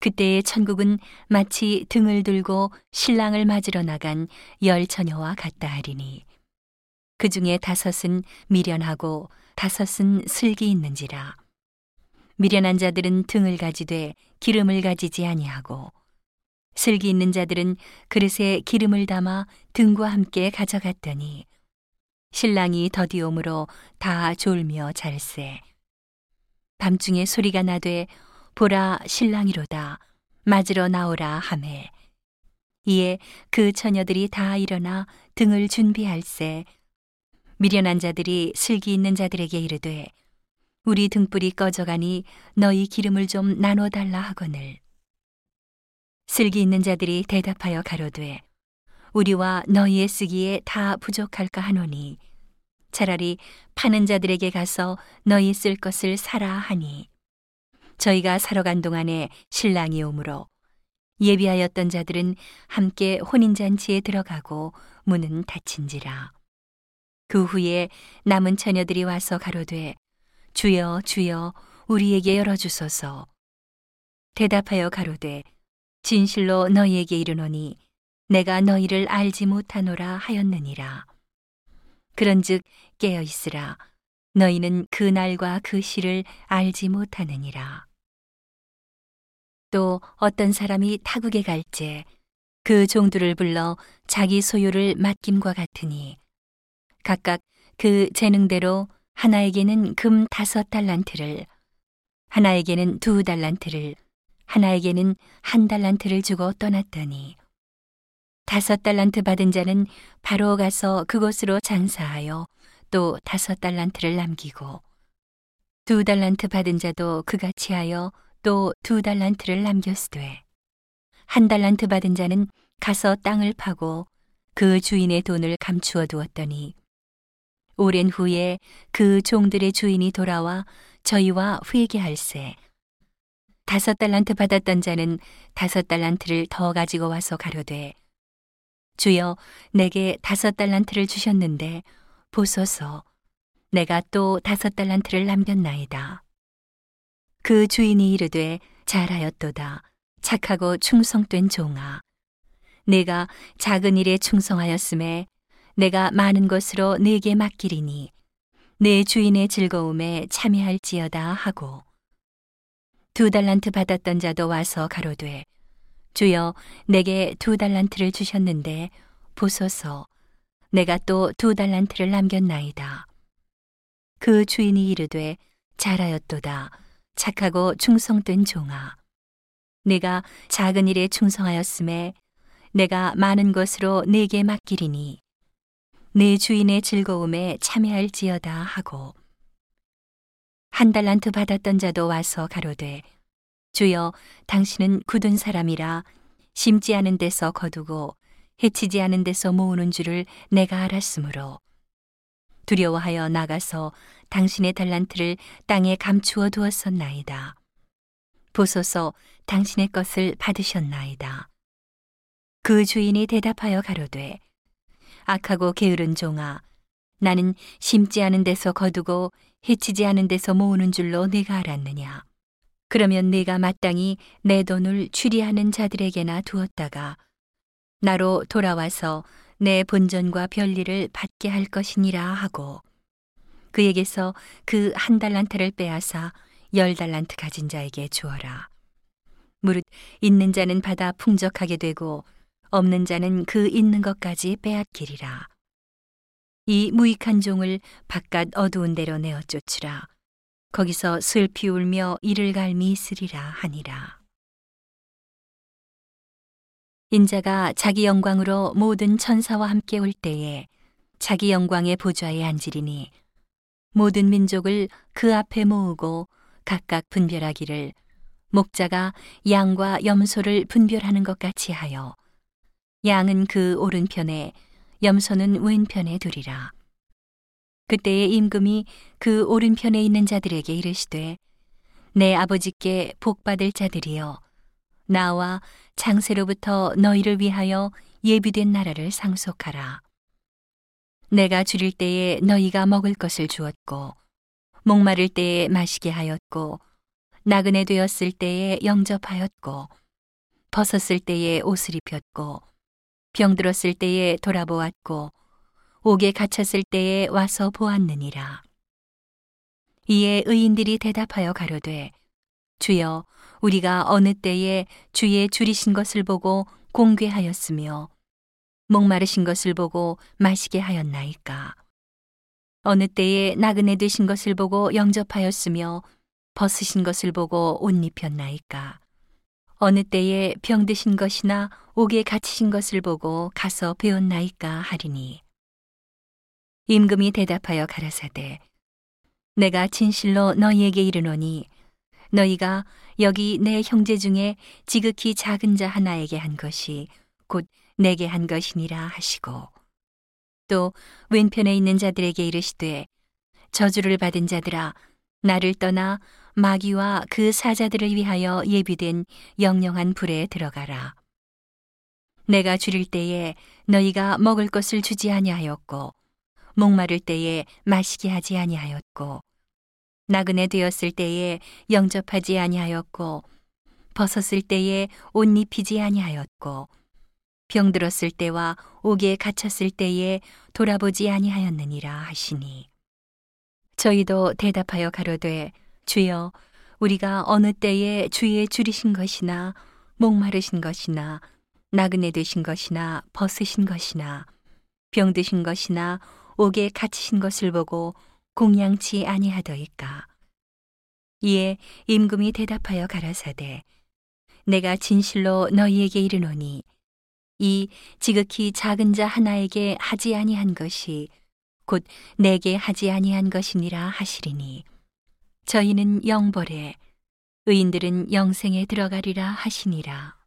그때의 천국은 마치 등을 들고 신랑을 맞으러 나간 열 처녀와 같다 하리니 그 중에 다섯은 미련하고 다섯은 슬기 있는지라. 미련한 자들은 등을 가지되 기름을 가지지 아니하고 슬기 있는 자들은 그릇에 기름을 담아 등과 함께 가져갔더니 신랑이 더디옴으로 다 졸며 잘세. 밤중에 소리가 나되 보라 신랑이로다. 맞으러 나오라 하매. 이에 그 처녀들이 다 일어나 등을 준비할세. 미련한 자들이 슬기 있는 자들에게 이르되 우리 등불이 꺼져가니 너희 기름을 좀 나눠 달라 하거늘. 슬기 있는 자들이 대답하여 가로되 우리와 너희의 쓰기에 다 부족할까 하노니 차라리 파는 자들에게 가서 너희 쓸 것을 사라 하니 저희가 사러 간 동안에 신랑이 오므로 예비하였던 자들은 함께 혼인잔치에 들어가고 문은 닫힌지라. 그 후에 남은 처녀들이 와서 가로되 주여 주여 우리에게 열어주소서. 대답하여 가로되 진실로 너희에게 이르노니 내가 너희를 알지 못하노라 하였느니라. 그런즉 깨어 있으라. 너희는 그 날과 그 시를 알지 못하느니라 또 어떤 사람이 타국에 갈지 그 종들을 불러 자기 소유를 맡김과 같으니 각각 그 재능대로 하나에게는 금 다섯 달란트를 하나에게는 두 달란트를 하나에게는 한 달란트를 주고 떠났더니 다섯 달란트 받은 자는 바로 가서 그곳으로 장사하여 또 다섯 달란트를 남기고 두 달란트 받은 자도 그같이 하여 또 두 달란트를 남겼으되 한 달란트 받은 자는 가서 땅을 파고 그 주인의 돈을 감추어 두었더니 오랜 후에 그 종들의 주인이 돌아와 저희와 회개할세 다섯 달란트 받았던 자는 다섯 달란트를 더 가지고 와서 가로되 주여 내게 다섯 달란트를 주셨는데 보소서 내가 또 다섯 달란트를 남겼나이다. 그 주인이 이르되 잘하였도다 착하고 충성된 종아 내가 작은 일에 충성하였음에 내가 많은 것으로 내게 맡기리니 내 주인의 즐거움에 참여할지어다 하고 두 달란트 받았던 자도 와서 가로되 주여 내게 두 달란트를 주셨는데 보소서 내가 또 두 달란트를 남겼나이다. 그 주인이 이르되 잘하였도다. 착하고 충성된 종아. 내가 작은 일에 충성하였음에 내가 많은 것으로 내게 맡기리니 내 주인의 즐거움에 참여할지어다 하고 한 달란트 받았던 자도 와서 가로되 주여 당신은 굳은 사람이라 심지 않은 데서 거두고 해치지 않은 데서 모으는 줄을 내가 알았으므로 두려워하여 나가서 당신의 달란트를 땅에 감추어 두었었나이다. 보소서 당신의 것을 받으셨나이다. 그 주인이 대답하여 가로되 악하고 게으른 종아 나는 심지 않은 데서 거두고 해치지 않은 데서 모으는 줄로 내가 알았느냐 그러면 내가 마땅히 내 돈을 추리하는 자들에게나 두었다가 나로 돌아와서 내 본전과 별리를 받게 할 것이니라 하고 그에게서 그 한 달란트를 빼앗아 열 달란트 가진 자에게 주어라. 무릇 있는 자는 받아 풍족하게 되고 없는 자는 그 있는 것까지 빼앗기리라. 이 무익한 종을 바깥 어두운 데로 내어 쫓으라. 거기서 슬피 울며 이를 갈미 있으리라 하니라. 인자가 자기 영광으로 모든 천사와 함께 올 때에 자기 영광의 보좌에 앉으리니 모든 민족을 그 앞에 모으고 각각 분별하기를 목자가 양과 염소를 분별하는 것 같이 하여 양은 그 오른편에 염소는 왼편에 두리라. 그때에 임금이 그 오른편에 있는 자들에게 이르시되 내 아버지께 복 받을 자들이여 나와 장세로부터 너희를 위하여 예비된 나라를 상속하라. 내가 줄일 때에 너희가 먹을 것을 주었고, 목마를 때에 마시게 하였고, 나그네 되었을 때에 영접하였고 벗었을 때에 옷을 입혔고 병들었을 때에 돌아보았고 옥에 갇혔을 때에 와서 보았느니라. 이에 의인들이 대답하여 가로되 주여 우리가 어느 때에 주의 줄이신 것을 보고 공괴하였으며 목마르신 것을 보고 마시게 하였나이까? 어느 때에 나그네 되신 것을 보고 영접하였으며 벗으신 것을 보고 옷 입혔나이까? 어느 때에 병드신 것이나 옥에 갇히신 것을 보고 가서 배웠나이까 하리니? 임금이 대답하여 가라사대 내가 진실로 너희에게 이르노니 너희가 여기 내 형제 중에 지극히 작은 자 하나에게 한 것이 곧 내게 한 것이니라 하시고 또 왼편에 있는 자들에게 이르시되 저주를 받은 자들아 나를 떠나 마귀와 그 사자들을 위하여 예비된 영영한 불에 들어가라. 내가 줄일 때에 너희가 먹을 것을 주지 아니하였고 목마를 때에 마시게 하지 아니하였고 나그네 되었을 때에 영접하지 아니하였고 벗었을 때에 옷 입히지 아니하였고 병들었을 때와 옥에 갇혔을 때에 돌아보지 아니하였느니라 하시니. 저희도 대답하여 가로되 주여 우리가 어느 때에 주의 줄이신 것이나 목마르신 것이나 나그네 되신 것이나 벗으신 것이나 병드신 것이나 옥에 갇히신 것을 보고 공양치 아니하더이까 이에 임금이 대답하여 가라사대 내가 진실로 너희에게 이르노니 이 지극히 작은 자 하나에게 하지 아니한 것이 곧 내게 하지 아니한 것이니라 하시리니 저희는 영벌에 의인들은 영생에 들어가리라 하시니라.